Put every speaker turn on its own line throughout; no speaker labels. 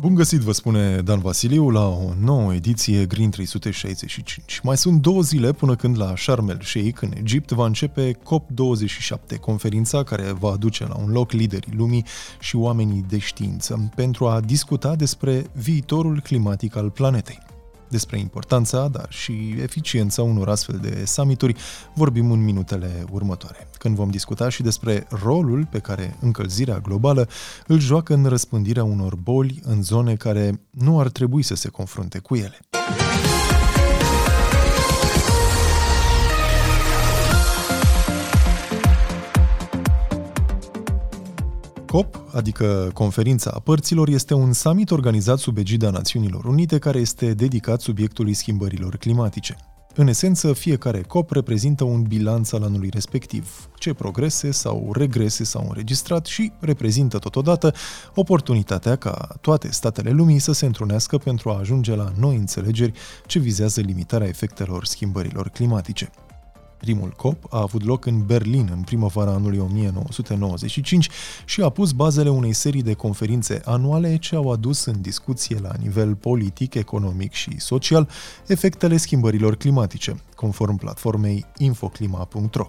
Bun găsit, vă spune Dan Vasiliu, la o nouă ediție Green 365. Mai sunt două zile până când la Sharm el Sheikh, în Egipt, va începe COP27, conferința care va aduce la un loc liderii lumii și oamenii de știință, pentru a discuta despre viitorul climatic al planetei. Despre importanța, dar și eficiența unor astfel de summituri vorbim în minutele următoare, când vom discuta și despre rolul pe care încălzirea globală îl joacă în răspândirea unor boli în zone care nu ar trebui să se confrunte cu ele. COP, adică Conferința a Părților, este un summit organizat sub egida Națiunilor Unite care este dedicat subiectului schimbărilor climatice. În esență, fiecare COP reprezintă un bilanț al anului respectiv, ce progrese sau regrese s-au înregistrat și reprezintă totodată oportunitatea ca toate statele lumii să se întrunească pentru a ajunge la noi înțelegeri ce vizează limitarea efectelor schimbărilor climatice. Primul COP a avut loc în Berlin în primăvara anului 1995 și a pus bazele unei serii de conferințe anuale ce au adus în discuție la nivel politic, economic și social efectele schimbărilor climatice, conform platformei infoclima.ro.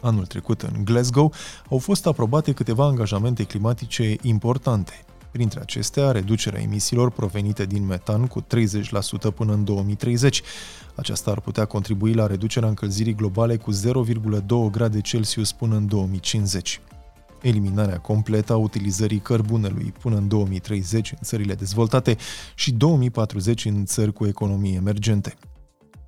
Anul trecut, în Glasgow, au fost aprobate câteva angajamente climatice importante, Printre acestea, reducerea emisiilor provenite din metan cu 30% până în 2030. Aceasta ar putea contribui la reducerea încălzirii globale cu 0,2 grade Celsius până în 2050 eliminarea completă a utilizării cărbunelui până în 2030 în țările dezvoltate și 2040 în țări cu economii emergente.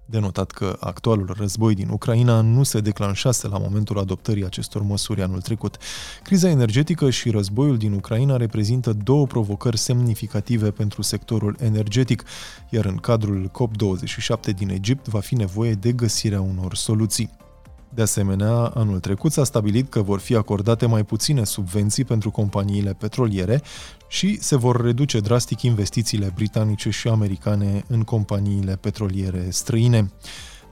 De notat că actualul război din Ucraina nu se declanșase la momentul adoptării acestor măsuri anul trecut. Criza energetică și războiul din Ucraina reprezintă două provocări semnificative pentru sectorul energetic, iar în cadrul COP27 din Egipt va fi nevoie de găsirea unor soluții. De asemenea, anul trecut s-a stabilit că vor fi acordate mai puține subvenții pentru companiile petroliere și se vor reduce drastic investițiile britanice și americane în companiile petroliere străine.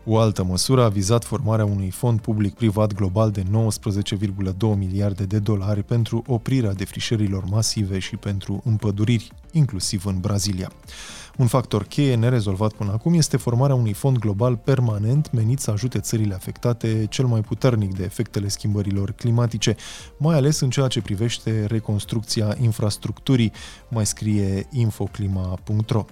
O altă măsură a vizat formarea unui fond public-privat global de 19,2 miliarde de dolari pentru oprirea defrișărilor masive și pentru împăduriri, inclusiv în Brazilia. Un factor cheie nerezolvat până acum este formarea unui fond global permanent menit să ajute țările afectate cel mai puternic de efectele schimbărilor climatice, mai ales în ceea ce privește reconstrucția infrastructurii, mai scrie infoclima.ro.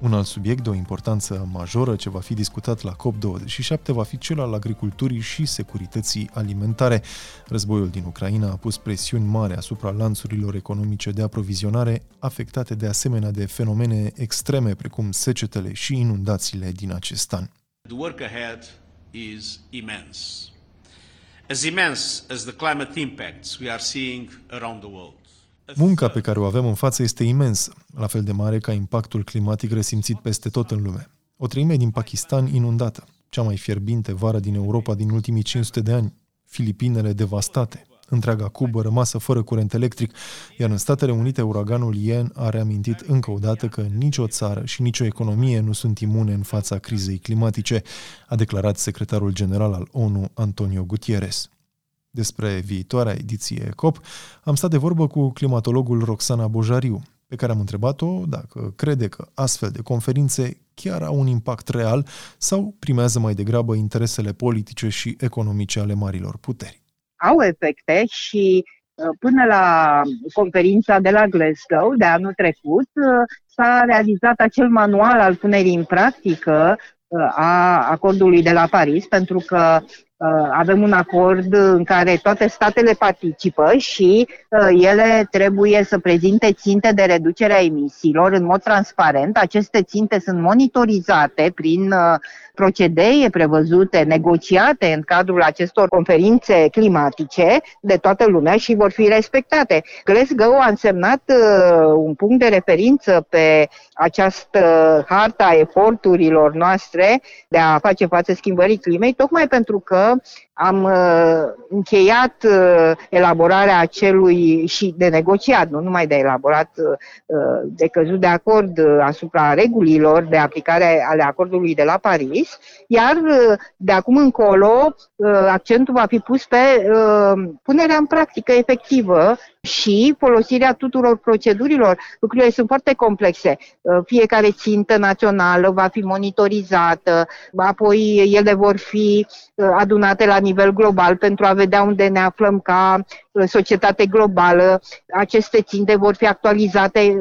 Un alt subiect de o importanță majoră ce va fi discutat la COP27 va fi cel al agriculturii și securității alimentare. Războiul din Ucraina a pus presiuni mari asupra lanțurilor economice de aprovizionare, afectate de asemenea de fenomene extreme precum secetele și inundațiile din acest an. The work ahead is immense. As immense as the climate impacts we are seeing around the world. Munca pe care o avem în față este imensă, la fel de mare ca impactul climatic resimțit peste tot în lume. O treime din Pakistan inundată, cea mai fierbinte vară din Europa din ultimii 500 de ani, Filipinele devastate, întreaga Cubă rămasă fără curent electric, iar în Statele Unite uraganul Ian a reamintit încă o dată că nicio țară și nicio economie nu sunt imune în fața crizei climatice, a declarat secretarul general al ONU Antonio Gutierrez. Despre viitoarea ediție COP am stat de vorbă cu climatologul Roxana Bojariu, pe care am întrebat-o dacă crede că astfel de conferințe chiar au un impact real sau primează mai degrabă interesele politice și economice ale marilor puteri.
Au efecte și uh, până la conferința de la Glasgow de anul trecut uh, s-a realizat acel manual al punerii în practică uh, a acordului de la Paris, pentru că Uh, avem un acord în care toate statele participă și uh, ele trebuie să prezinte ținte de reducere a emisiilor în mod transparent. Aceste ținte sunt monitorizate prin uh, procedee prevăzute, negociate în cadrul acestor conferințe climatice de toată lumea și vor fi respectate. Glasgow a însemnat un punct de referință pe această harta eforturilor noastre de a face față schimbării climei, tocmai pentru că am uh, încheiat uh, elaborarea acelui și de negociat, nu numai de elaborat, uh, de căzut de acord uh, asupra regulilor de aplicare ale acordului de la Paris, iar uh, de acum încolo uh, accentul va fi pus pe uh, punerea în practică efectivă și folosirea tuturor procedurilor. Lucrurile sunt foarte complexe. Uh, fiecare țintă națională va fi monitorizată, apoi ele vor fi uh, adunate la nivel global pentru a vedea unde ne aflăm ca uh, societate globală. Aceste ținte vor fi actualizate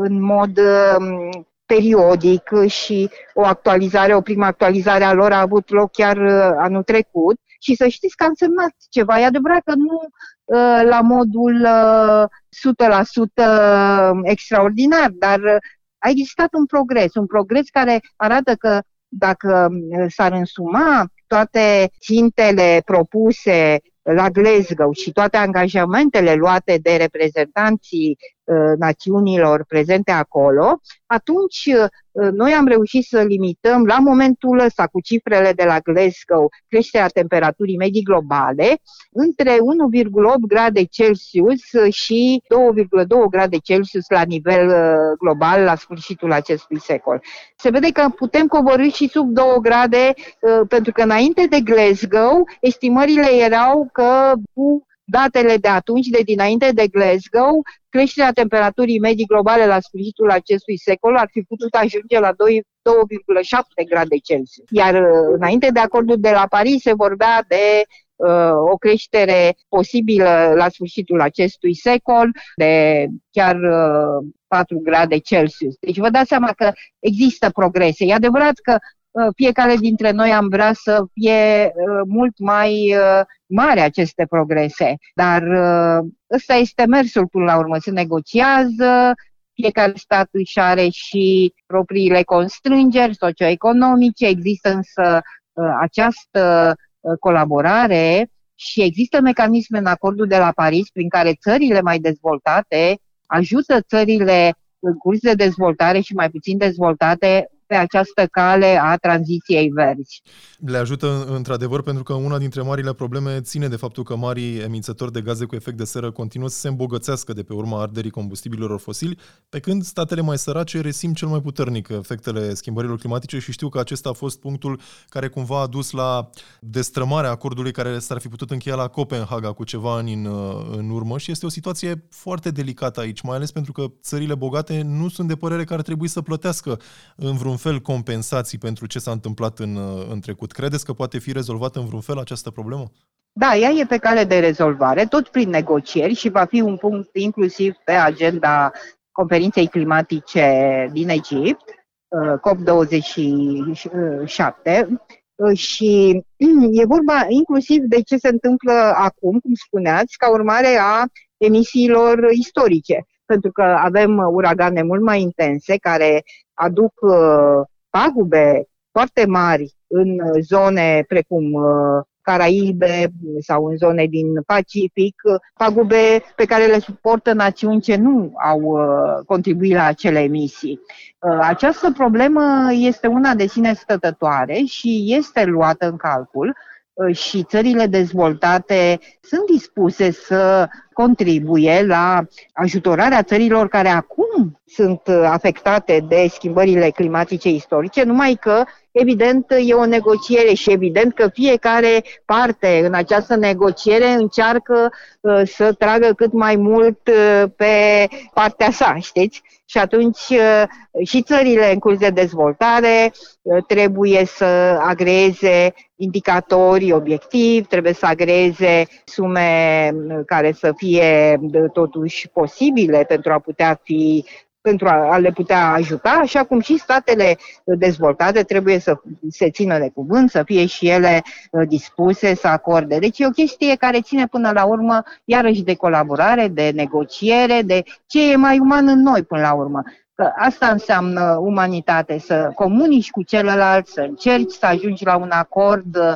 în mod um, periodic și o actualizare, o primă actualizare a lor a avut loc chiar anul trecut și să știți că a însemnat ceva. E adevărat că nu uh, la modul 100% uh, extraordinar, dar uh, a existat un progres, un progres care arată că dacă s-ar însuma toate țintele propuse la Glasgow și toate angajamentele luate de reprezentanții uh, națiunilor prezente acolo, atunci uh, noi am reușit să limităm la momentul ăsta cu cifrele de la Glasgow creșterea temperaturii medii globale între 1,8 grade Celsius și 2,2 grade Celsius la nivel uh, global la sfârșitul acestui secol. Se vede că putem coborâ și sub 2 grade pentru că înainte de Glasgow estimările erau că cu datele de atunci, de dinainte de Glasgow, creșterea temperaturii medii globale la sfârșitul acestui secol ar fi putut ajunge la 2,7 grade Celsius. Iar uh, înainte de acordul de la Paris se vorbea de uh, o creștere posibilă la sfârșitul acestui secol de chiar uh, 4 grade Celsius. Deci vă dați seama că există progrese. E adevărat că Uh, fiecare dintre noi am vrea să fie uh, mult mai uh, mari aceste progrese, dar ăsta este mersul până la urmă. Se negociază, fiecare stat își are și propriile constrângeri socioeconomice, există însă această colaborare și există mecanisme în acordul de la Paris prin care țările mai dezvoltate ajută țările în curs de dezvoltare și mai puțin dezvoltate pe această cale a tranziției verzi.
Le ajută într-adevăr pentru că una dintre marile probleme ține de faptul că marii emițători de gaze cu efect de seră continuă să se îmbogățească de pe urma arderii combustibililor fosili, pe când statele mai sărace resimt cel mai puternic efectele schimbărilor climatice și știu că acesta a fost punctul care cumva a dus la destrămarea acordului care s-ar fi putut încheia la Copenhaga cu ceva ani în, în urmă și este o situație foarte delicată aici, mai ales pentru că țările bogate nu sunt de părere că ar trebui să plătească în vreun fel compensații pentru ce s-a întâmplat în, în trecut. Credeți că poate fi rezolvată în vreun fel această problemă?
Da, ea e pe cale de rezolvare, tot prin negocieri și va fi un punct inclusiv pe agenda conferinței climatice din Egipt, uh, COP27, uh, și e vorba inclusiv de ce se întâmplă acum, cum spuneați, ca urmare a emisiilor istorice pentru că avem uragane mult mai intense care aduc uh, pagube foarte mari în zone precum uh, Caraibe sau în zone din Pacific, pagube pe care le suportă națiuni ce nu au uh, contribuit la acele emisii. Această problemă este una de sine stătătoare și este luată în calcul și țările dezvoltate sunt dispuse să contribuie la ajutorarea țărilor care acum sunt afectate de schimbările climatice istorice, numai că evident e o negociere și evident că fiecare parte în această negociere încearcă uh, să tragă cât mai mult uh, pe partea sa, știți? Și atunci uh, și țările în curs de dezvoltare trebuie să agreeze indicatori obiectivi, trebuie să agreeze sume care să fie totuși posibile pentru a putea fi pentru a, le putea ajuta, așa cum și statele dezvoltate trebuie să se țină de cuvânt, să fie și ele uh, dispuse să acorde. Deci e o chestie care ține până la urmă iarăși de colaborare, de negociere, de ce e mai uman în noi până la urmă. Că asta înseamnă umanitate, să comunici cu celălalt, să încerci să ajungi la un acord Uh,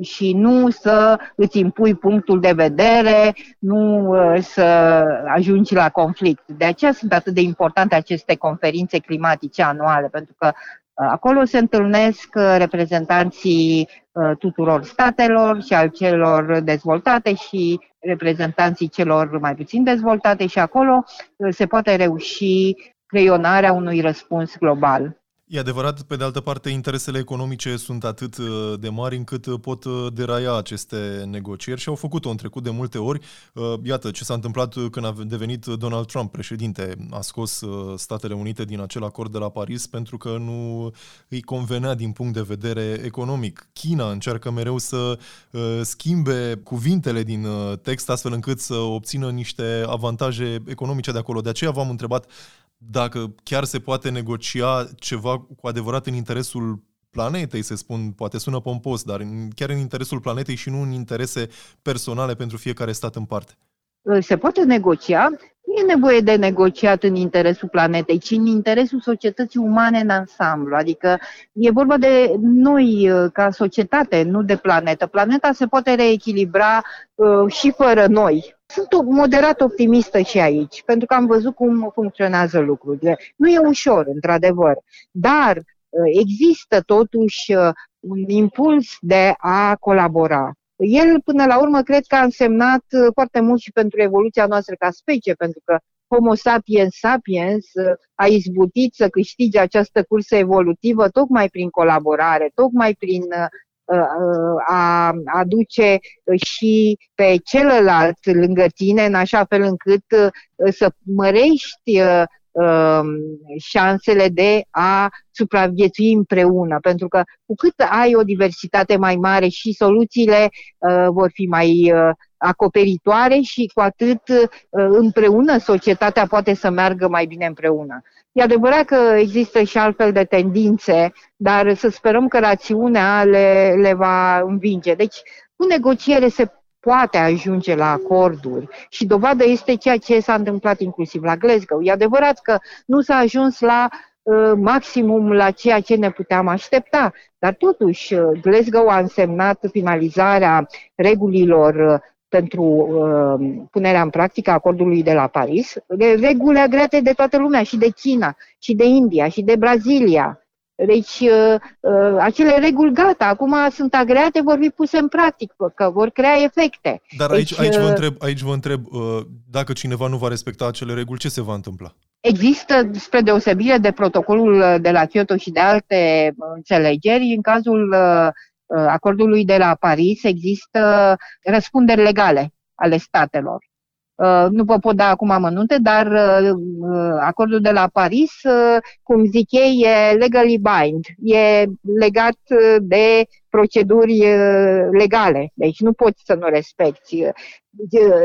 și nu să îți impui punctul de vedere, nu uh, să ajungi la conflict. De aceea sunt atât de importante aceste conferințe climatice anuale, pentru că Acolo se întâlnesc reprezentanții tuturor statelor și al celor dezvoltate și reprezentanții celor mai puțin dezvoltate și acolo se poate reuși creionarea unui răspuns global.
E adevărat, pe de altă parte, interesele economice sunt atât uh, de mari încât uh, pot uh, deraia aceste negocieri și au făcut-o în trecut de multe ori. Iată ce s-a întâmplat când a devenit Donald Trump președinte. A scos Statele Unite din acel acord de la Paris pentru că nu îi convenea din punct de vedere economic. China încearcă mereu să schimbe cuvintele din text astfel încât să obțină niște avantaje economice de acolo. De aceea v-am întrebat dacă chiar se poate negocia ceva cu adevărat în interesul planetei, se spun, poate sună pompos, dar chiar în interesul planetei și nu în interese personale pentru fiecare stat în parte.
Se poate negocia, nu e nevoie de negociat în interesul planetei, ci în interesul societății umane în ansamblu. Adică e vorba de noi ca societate, nu de planetă. Planeta se poate reechilibra uh, și fără noi. Sunt moderat optimistă și aici, pentru că am văzut cum funcționează lucrurile. Nu e ușor, într-adevăr, dar uh, există totuși uh, un impuls de a colabora. El, până la urmă, cred că a însemnat uh, foarte mult și pentru evoluția noastră ca specie, pentru că Homo sapiens sapiens a izbutit să câștige această cursă evolutivă tocmai prin colaborare, tocmai prin a aduce și pe celălalt lângă tine, în așa fel încât uh, să mărești uh, um, șansele de a supraviețui împreună, pentru că cu cât ai o diversitate mai mare și soluțiile uh, vor fi mai acoperitoare și cu atât împreună societatea poate să meargă mai bine împreună. E adevărat că există și altfel de tendințe, dar să sperăm că rațiunea le, le va învinge. Deci, cu negociere se poate ajunge la acorduri și dovadă este ceea ce s-a întâmplat inclusiv la Glasgow. E adevărat că nu s-a ajuns la uh, maximum la ceea ce ne puteam aștepta, dar totuși uh, Glasgow a însemnat finalizarea regulilor uh, pentru uh, punerea în practică a acordului de la Paris, reguli agreate de toată lumea, și de China, și de India, și de Brazilia. Deci, uh, uh, acele reguli gata, acum sunt agreate, vor fi puse în practică, că vor crea efecte.
Dar aici, deci, aici, vă uh, întreb, aici vă întreb, uh, dacă cineva nu va respecta acele reguli, ce se va întâmpla?
Există, spre deosebire de protocolul de la Kyoto și de alte înțelegeri, în cazul uh, Uh, acordului de la Paris există răspunderi legale ale statelor. Uh, nu vă pot da acum amănunte, dar uh, acordul de la Paris, cum zic ei, e legally bind, e legat de proceduri legale, deci nu poți să nu respecti.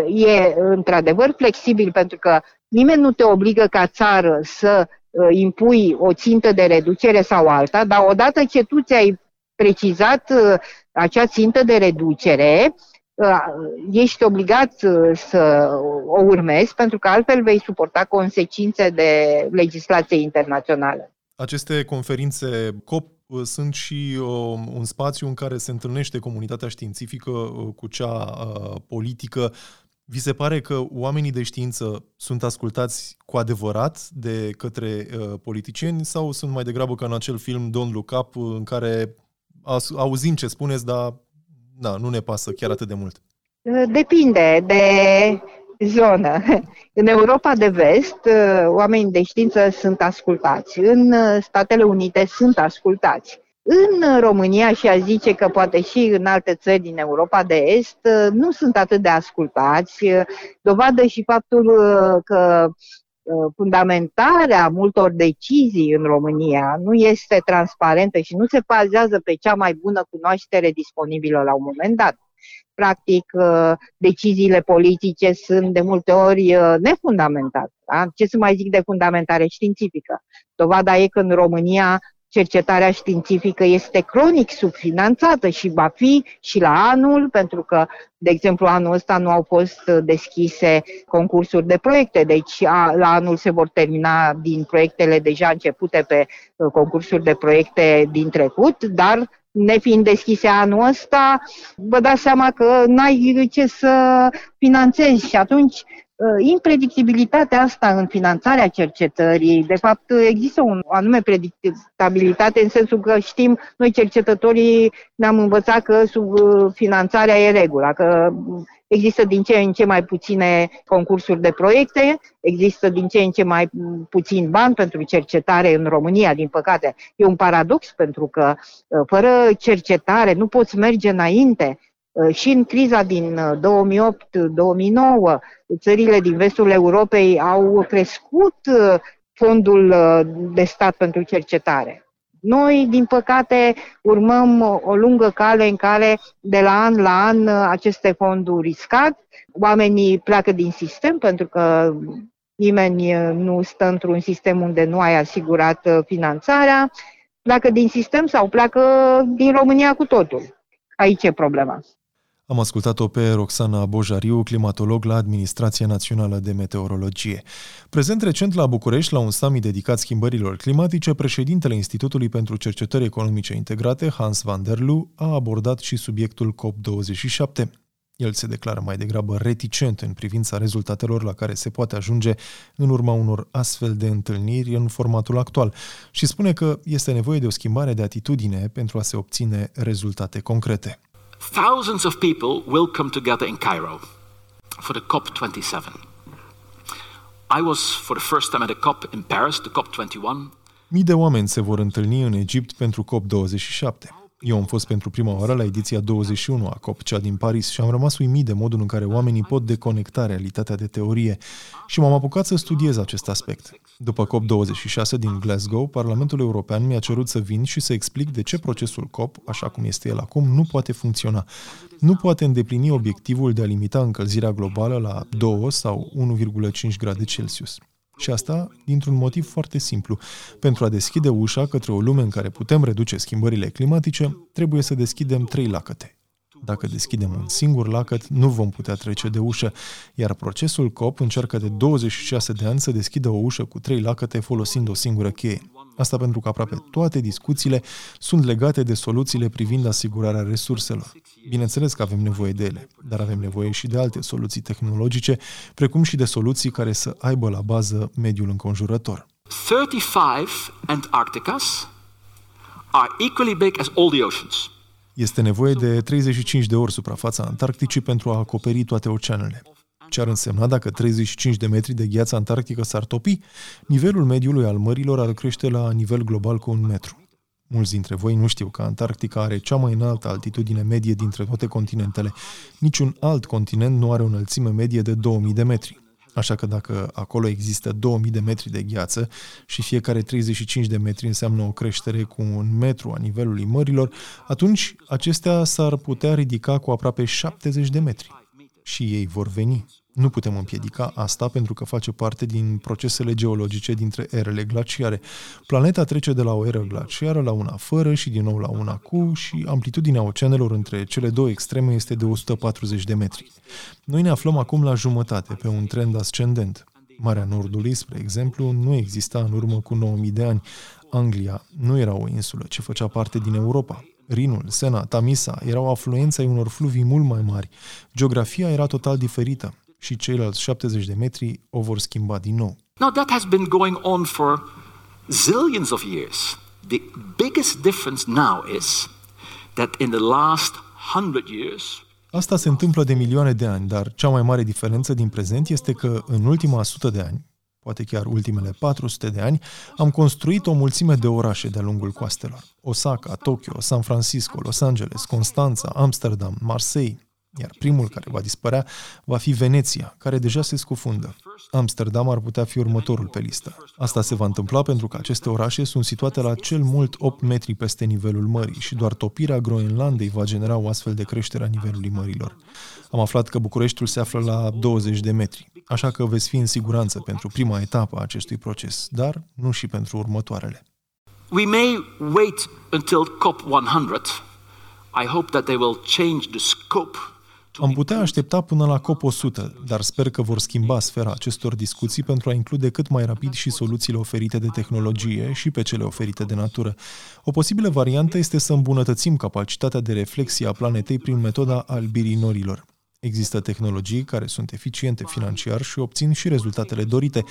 E într-adevăr flexibil pentru că nimeni nu te obligă ca țară să impui o țintă de reducere sau alta, dar odată ce tu ți-ai precizat uh, acea țintă de reducere, uh, ești obligat uh, să o urmezi, pentru că altfel vei suporta consecințe de legislație internațională.
Aceste conferințe COP sunt și un spațiu în care se întâlnește comunitatea științifică cu cea politică. Vi se pare că oamenii de știință sunt ascultați cu adevărat de către politicieni sau sunt mai degrabă ca în acel film Don't Look Up în care auzim ce spuneți, dar da, nu ne pasă chiar atât de mult.
Depinde de zonă. În Europa de vest, oamenii de știință sunt ascultați. În Statele Unite sunt ascultați. În România și a zice că poate și în alte țări din Europa de Est nu sunt atât de ascultați. Dovadă și faptul că Uh, fundamentarea multor decizii în România nu este transparentă și nu se bazează pe cea mai bună cunoaștere disponibilă la un moment dat. Practic, uh, deciziile politice sunt de multe ori uh, nefundamentate. Da? Ce să mai zic de fundamentare științifică? Dovada e că în România cercetarea științifică este cronic subfinanțată și va fi și la anul, pentru că, de exemplu, anul ăsta nu au fost deschise concursuri de proiecte, deci a, la anul se vor termina din proiectele deja începute pe uh, concursuri de proiecte din trecut, dar nefiind deschise anul ăsta, vă dați seama că n-ai ce să finanțezi și atunci Uh, impredictibilitatea asta în finanțarea cercetării, de fapt există o anume predictabilitate în sensul că știm, noi cercetătorii ne-am învățat că sub uh, finanțarea e regula, că există din ce în ce mai puține concursuri de proiecte, există din ce în ce mai puțin bani pentru cercetare în România, din păcate. E un paradox pentru că uh, fără cercetare nu poți merge înainte Uh, și în criza din 2008-2009, uh, țările din vestul Europei au crescut uh, fondul de stat pentru cercetare. Noi, din păcate, urmăm o lungă cale în care, de la an la an, aceste fonduri scad, oamenii pleacă din sistem pentru că nimeni nu stă într-un sistem unde nu ai asigurat finanțarea, pleacă din sistem sau pleacă din România cu totul. Aici e problema.
Am ascultat-o pe Roxana Bojariu, climatolog la Administrația Națională de Meteorologie. Prezent recent la București, la un summit dedicat schimbărilor climatice, președintele Institutului pentru Cercetări Economice Integrate, Hans van der Lu, a abordat și subiectul COP27. El se declară mai degrabă reticent în privința rezultatelor la care se poate ajunge în urma unor astfel de întâlniri în formatul actual și spune că este nevoie de o schimbare de atitudine pentru a se obține rezultate concrete.
Thousands of people will come together in Cairo for the COP27. I was for the first time at a COP in Paris, the COP21.
Mii de oameni se vor întâlni în Egipt pentru COP27. Eu am fost pentru prima oară la ediția 21 a COP, cea din Paris, și am rămas uimit de modul în care oamenii pot deconecta realitatea de teorie și m-am apucat să studiez acest aspect. După COP26 din Glasgow, Parlamentul European mi-a cerut să vin și să explic de ce procesul COP, așa cum este el acum, nu poate funcționa. Nu poate îndeplini obiectivul de a limita încălzirea globală la 2 sau 1,5 grade Celsius. Și asta dintr-un motiv foarte simplu. Pentru a deschide ușa către o lume în care putem reduce schimbările climatice, trebuie să deschidem trei lacăte. Dacă deschidem un singur lacăt, nu vom putea trece de ușă, iar procesul COP încearcă de 26 de ani să deschidă o ușă cu trei lacăte folosind o singură cheie. Asta pentru că aproape toate discuțiile sunt legate de soluțiile privind asigurarea resurselor. Bineînțeles că avem nevoie de ele, dar avem nevoie și de alte soluții tehnologice, precum și de soluții care să aibă la bază mediul înconjurător.
35 Antarcticas are equally big as all the oceans.
Este nevoie de 35 de ori suprafața Antarcticii pentru a acoperi toate oceanele. Ce ar însemna dacă 35 de metri de gheață antarctică s-ar topi? Nivelul mediului al mărilor ar crește la nivel global cu un metru. Mulți dintre voi nu știu că Antarctica are cea mai înaltă altitudine medie dintre toate continentele. Niciun alt continent nu are o înălțime medie de 2000 de metri. Așa că dacă acolo există 2000 de metri de gheață și fiecare 35 de metri înseamnă o creștere cu un metru a nivelului mărilor, atunci acestea s-ar putea ridica cu aproape 70 de metri. Și ei vor veni. Nu putem împiedica asta pentru că face parte din procesele geologice dintre erele glaciare. Planeta trece de la o eră glaciară la una fără și din nou la una cu și amplitudinea oceanelor între cele două extreme este de 140 de metri. Noi ne aflăm acum la jumătate, pe un trend ascendent. Marea Nordului, spre exemplu, nu exista în urmă cu 9000 de ani. Anglia nu era o insulă, ci făcea parte din Europa. Rinul, Sena, Tamisa erau afluența unor fluvii mult mai mari. Geografia era total diferită și ceilalți 70 de metri o vor schimba din nou.
Now that has been going on for zillions of years. The biggest difference now is that in the last 100 years
Asta se întâmplă de milioane de ani, dar cea mai mare diferență din prezent este că în ultima sută de ani, poate chiar ultimele 400 de ani, am construit o mulțime de orașe de-a lungul coastelor. Osaka, Tokyo, San Francisco, Los Angeles, Constanța, Amsterdam, Marseille, iar primul care va dispărea va fi Veneția, care deja se scufundă. Amsterdam ar putea fi următorul pe listă. Asta se va întâmpla pentru că aceste orașe sunt situate la cel mult 8 metri peste nivelul mării și doar topirea Groenlandei va genera o astfel de creștere a nivelului mărilor. Am aflat că Bucureștiul se află la 20 de metri, așa că veți fi în siguranță pentru prima etapă a acestui proces, dar nu și pentru următoarele.
We may wait until COP100. I hope that they will change the scope
am putea aștepta până la COP100, dar sper că vor schimba sfera acestor discuții pentru a include cât mai rapid și soluțiile oferite de tehnologie și pe cele oferite de natură. O posibilă variantă este să îmbunătățim capacitatea de reflexie a planetei prin metoda albirii norilor. Există tehnologii care sunt eficiente financiar și obțin și rezultatele dorite,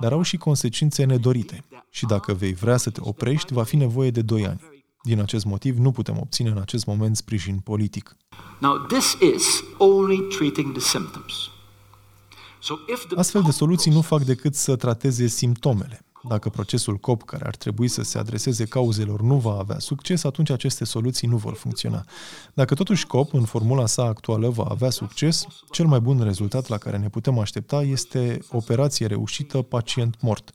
dar au și consecințe nedorite. Și dacă vei vrea să te oprești, va fi nevoie de 2 ani. Din acest motiv, nu putem obține în acest moment sprijin politic. Now, this is only treating the symptoms. Astfel de soluții nu fac decât să trateze simptomele. Dacă procesul COP, care ar trebui să se adreseze cauzelor, nu va avea succes, atunci aceste soluții nu vor funcționa. Dacă totuși COP, în formula sa actuală, va avea succes, cel mai bun rezultat la care ne putem aștepta este operație reușită, pacient mort.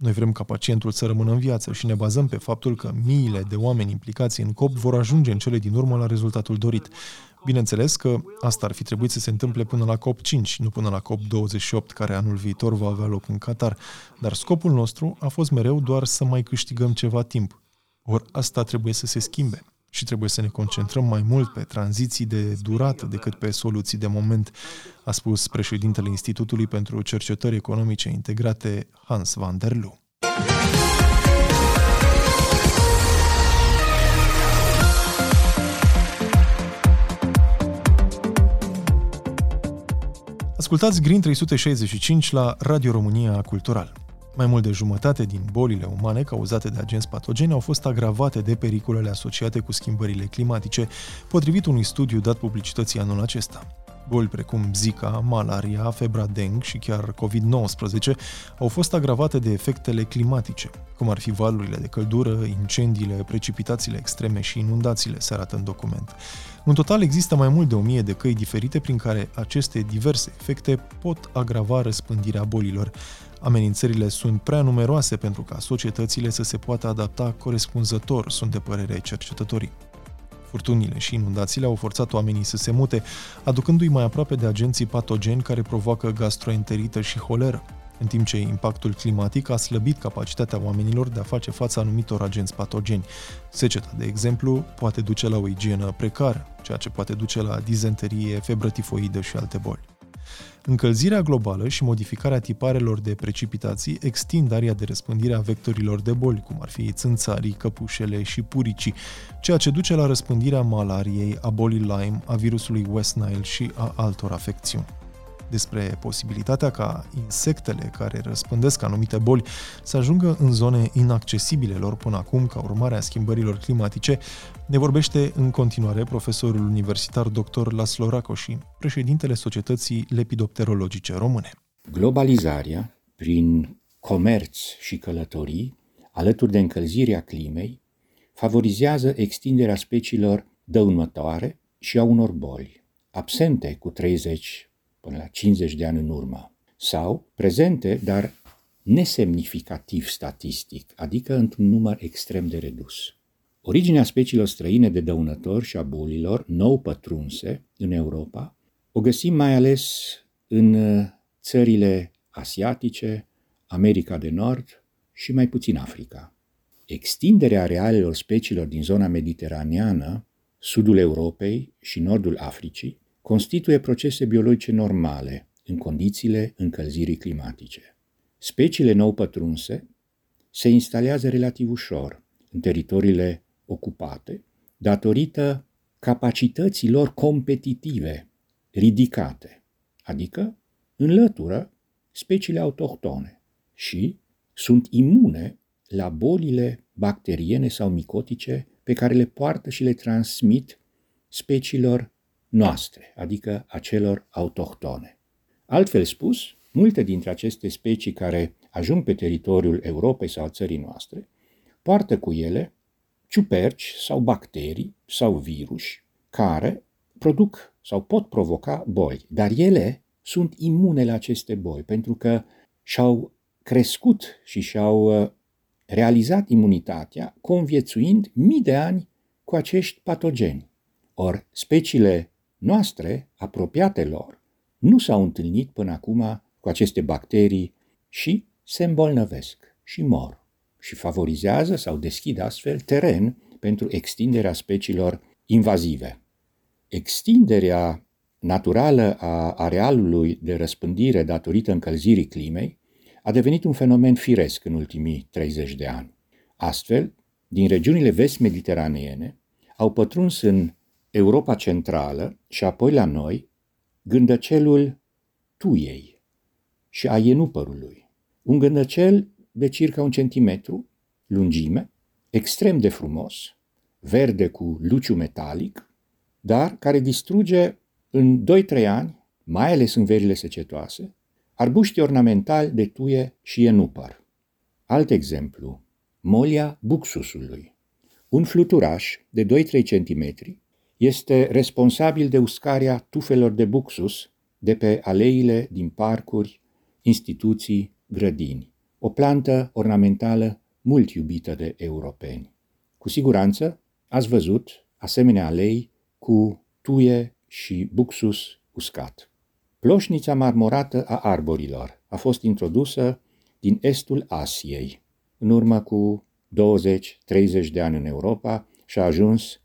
Noi vrem ca pacientul să rămână în viață și ne bazăm pe faptul că miile de oameni implicați în COP vor ajunge în cele din urmă la rezultatul dorit. Bineînțeles că asta ar fi trebuit să se întâmple până la COP5, nu până la COP28, care anul viitor va avea loc în Qatar, dar scopul nostru a fost mereu doar să mai câștigăm ceva timp. Ori asta trebuie să se schimbe și trebuie să ne concentrăm mai mult pe tranziții de durată decât pe soluții de moment, a spus președintele Institutului pentru Cercetări Economice Integrate, Hans van der Loo. Ascultați Green 365 la Radio România Cultural. Mai mult de jumătate din bolile umane cauzate de agenți patogeni au fost agravate de pericolele asociate cu schimbările climatice, potrivit unui studiu dat publicității anul acesta. Boli precum Zika, malaria, febra deng și chiar COVID-19 au fost agravate de efectele climatice, cum ar fi valurile de căldură, incendiile, precipitațiile extreme și inundațiile, se arată în document. În total există mai mult de o mie de căi diferite prin care aceste diverse efecte pot agrava răspândirea bolilor. Amenințările sunt prea numeroase pentru ca societățile să se poată adapta corespunzător, sunt de părere cercetătorii. Furtunile și inundațiile au forțat oamenii să se mute, aducându-i mai aproape de agenții patogeni care provoacă gastroenterită și holeră, în timp ce impactul climatic a slăbit capacitatea oamenilor de a face față anumitor agenți patogeni. Seceta, de exemplu, poate duce la o igienă precară, ceea ce poate duce la dizenterie, febră tifoidă și alte boli. Încălzirea globală și modificarea tiparelor de precipitații extind aria de răspândire a vectorilor de boli, cum ar fi țânțarii, căpușele și puricii, ceea ce duce la răspândirea malariei, a bolii Lyme, a virusului West Nile și a altor afecțiuni despre posibilitatea ca insectele care răspândesc anumite boli să ajungă în zone inaccesibile lor până acum ca urmare a schimbărilor climatice, ne vorbește în continuare profesorul universitar dr. Laslo Racoși, președintele Societății Lepidopterologice Române.
Globalizarea, prin comerț și călătorii, alături de încălzirea climei, favorizează extinderea speciilor dăunătoare și a unor boli, absente cu 30 până la 50 de ani în urmă, sau prezente, dar nesemnificativ statistic, adică într-un număr extrem de redus. Originea speciilor străine de dăunători și a bolilor nou pătrunse în Europa o găsim mai ales în uh, țările asiatice, America de Nord și mai puțin Africa. Extinderea realelor speciilor din zona mediteraneană, sudul Europei și nordul Africii constituie procese biologice normale în condițiile încălzirii climatice. Speciile nou pătrunse se instalează relativ ușor în teritoriile ocupate, datorită capacităților competitive ridicate, adică înlătură speciile autohtone și sunt imune la bolile bacteriene sau micotice pe care le poartă și le transmit speciilor noastre, adică a celor autohtone. Altfel spus, multe dintre aceste specii care ajung pe teritoriul Europei sau țării noastre poartă cu ele ciuperci sau bacterii sau virus care produc sau pot provoca boli, dar ele sunt imune la aceste boli pentru că și-au crescut și și-au uh, realizat imunitatea conviețuind mii de ani cu acești patogeni. Or, speciile noastre, apropiate lor, nu s-au întâlnit până acum cu aceste bacterii și se îmbolnăvesc și mor și favorizează sau deschid astfel teren pentru extinderea speciilor invazive. Extinderea naturală a arealului de răspândire datorită încălzirii climei a devenit un fenomen firesc în ultimii 30 de ani. Astfel, din regiunile vest-mediteraneene au pătruns în Europa Centrală și apoi la noi gândăcelul tuiei și a ienupărului. Un gândăcel de circa un centimetru, lungime, extrem de frumos, verde cu luciu metalic, dar care distruge în 2-3 ani, mai ales în verile secetoase, arbuști ornamentali de tuie și enupăr. Alt exemplu, molia buxusului. Un fluturaș de 2-3 cm este responsabil de uscarea tufelor de buxus de pe aleile din parcuri, instituții, grădini. O plantă ornamentală mult iubită de europeni. Cu siguranță ați văzut asemenea alei cu tuie și buxus uscat. Ploșnița marmorată a arborilor a fost introdusă din estul Asiei, în urmă cu 20-30 de ani în Europa și a ajuns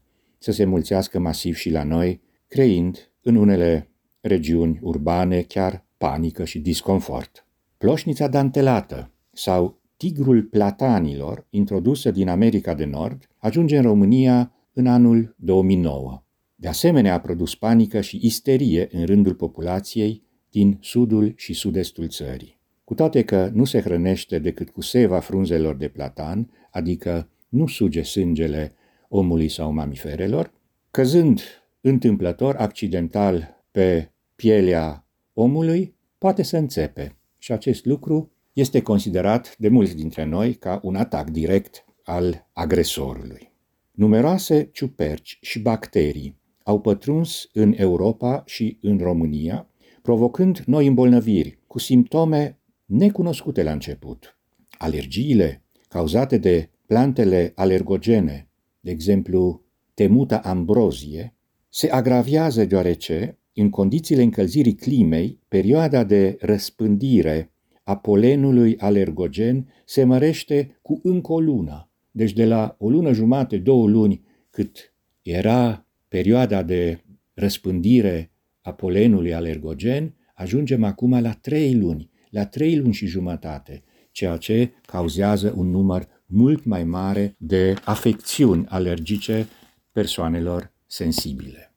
să se mulțească masiv și la noi, creind în unele regiuni urbane chiar panică și disconfort. Ploșnița dantelată sau tigrul platanilor, introdusă din America de Nord, ajunge în România în anul 2009. De asemenea, a produs panică și isterie în rândul populației din sudul și sud-estul țării. Cu toate că nu se hrănește decât cu seva frunzelor de platan, adică nu suge sângele omului sau mamiferelor, căzând întâmplător, accidental, pe pielea omului, poate să înțepe. Și acest lucru este considerat de mulți dintre noi ca un atac direct al agresorului. Numeroase ciuperci și bacterii au pătruns în Europa și în România, provocând noi îmbolnăviri cu simptome necunoscute la început. Alergiile cauzate de plantele alergogene, de exemplu temuta ambrozie, se agravează deoarece, în condițiile încălzirii climei, perioada de răspândire a polenului alergogen se mărește cu încă o lună. Deci de la o lună jumate, două luni, cât era perioada de răspândire a polenului alergogen, ajungem acum la trei luni, la trei luni și jumătate, ceea ce cauzează un număr mult mai mare de afecțiuni alergice persoanelor sensibile.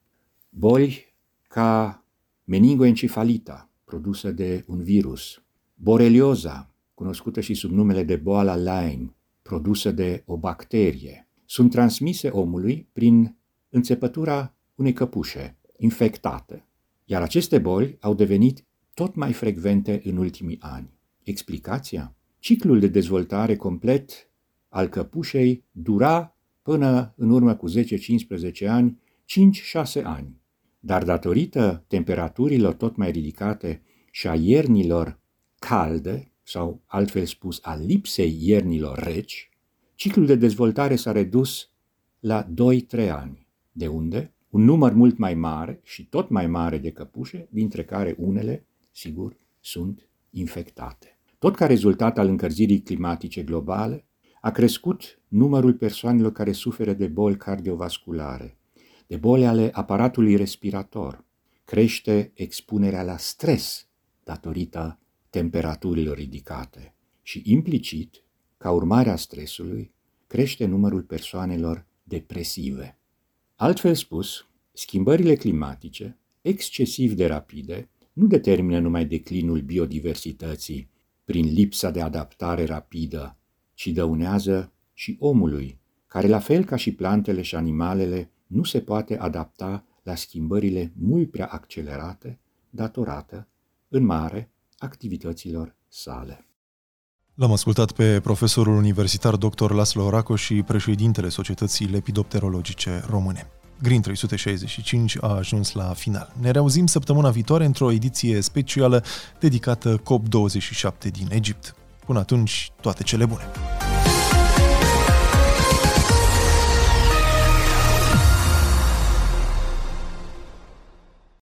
Boli ca meningoencefalita, produsă de un virus, borelioza, cunoscută și sub numele de boala Lyme, produsă de o bacterie, sunt transmise omului prin înțepătura unei căpușe infectate, iar aceste boli au devenit tot mai frecvente în ultimii ani. Explicația? Ciclul de dezvoltare complet al căpușei dura până în urmă cu 10-15 ani, 5-6 ani. Dar datorită temperaturilor tot mai ridicate și a iernilor calde, sau altfel spus a lipsei iernilor reci, ciclul de dezvoltare s-a redus la 2-3 ani. De unde? Un număr mult mai mare și tot mai mare de căpușe, dintre care unele, sigur, sunt infectate. Tot ca rezultat al încălzirii climatice globale, a crescut numărul persoanelor care suferă de boli cardiovasculare, de boli ale aparatului respirator, crește expunerea la stres datorită temperaturilor ridicate. Și implicit, ca urmare a stresului, crește numărul persoanelor depresive. Altfel spus, schimbările climatice, excesiv de rapide, nu determină numai declinul biodiversității prin lipsa de adaptare rapidă, ci dăunează și omului, care la fel ca și plantele și animalele nu se poate adapta la schimbările mult prea accelerate datorată, în mare, activităților sale.
L-am ascultat pe profesorul universitar dr. Laslo Raco și președintele Societății Lepidopterologice Române. Green 365 a ajuns la final. Ne reauzim săptămâna viitoare într-o ediție specială dedicată COP27 din Egipt. Până atunci, toate cele bune!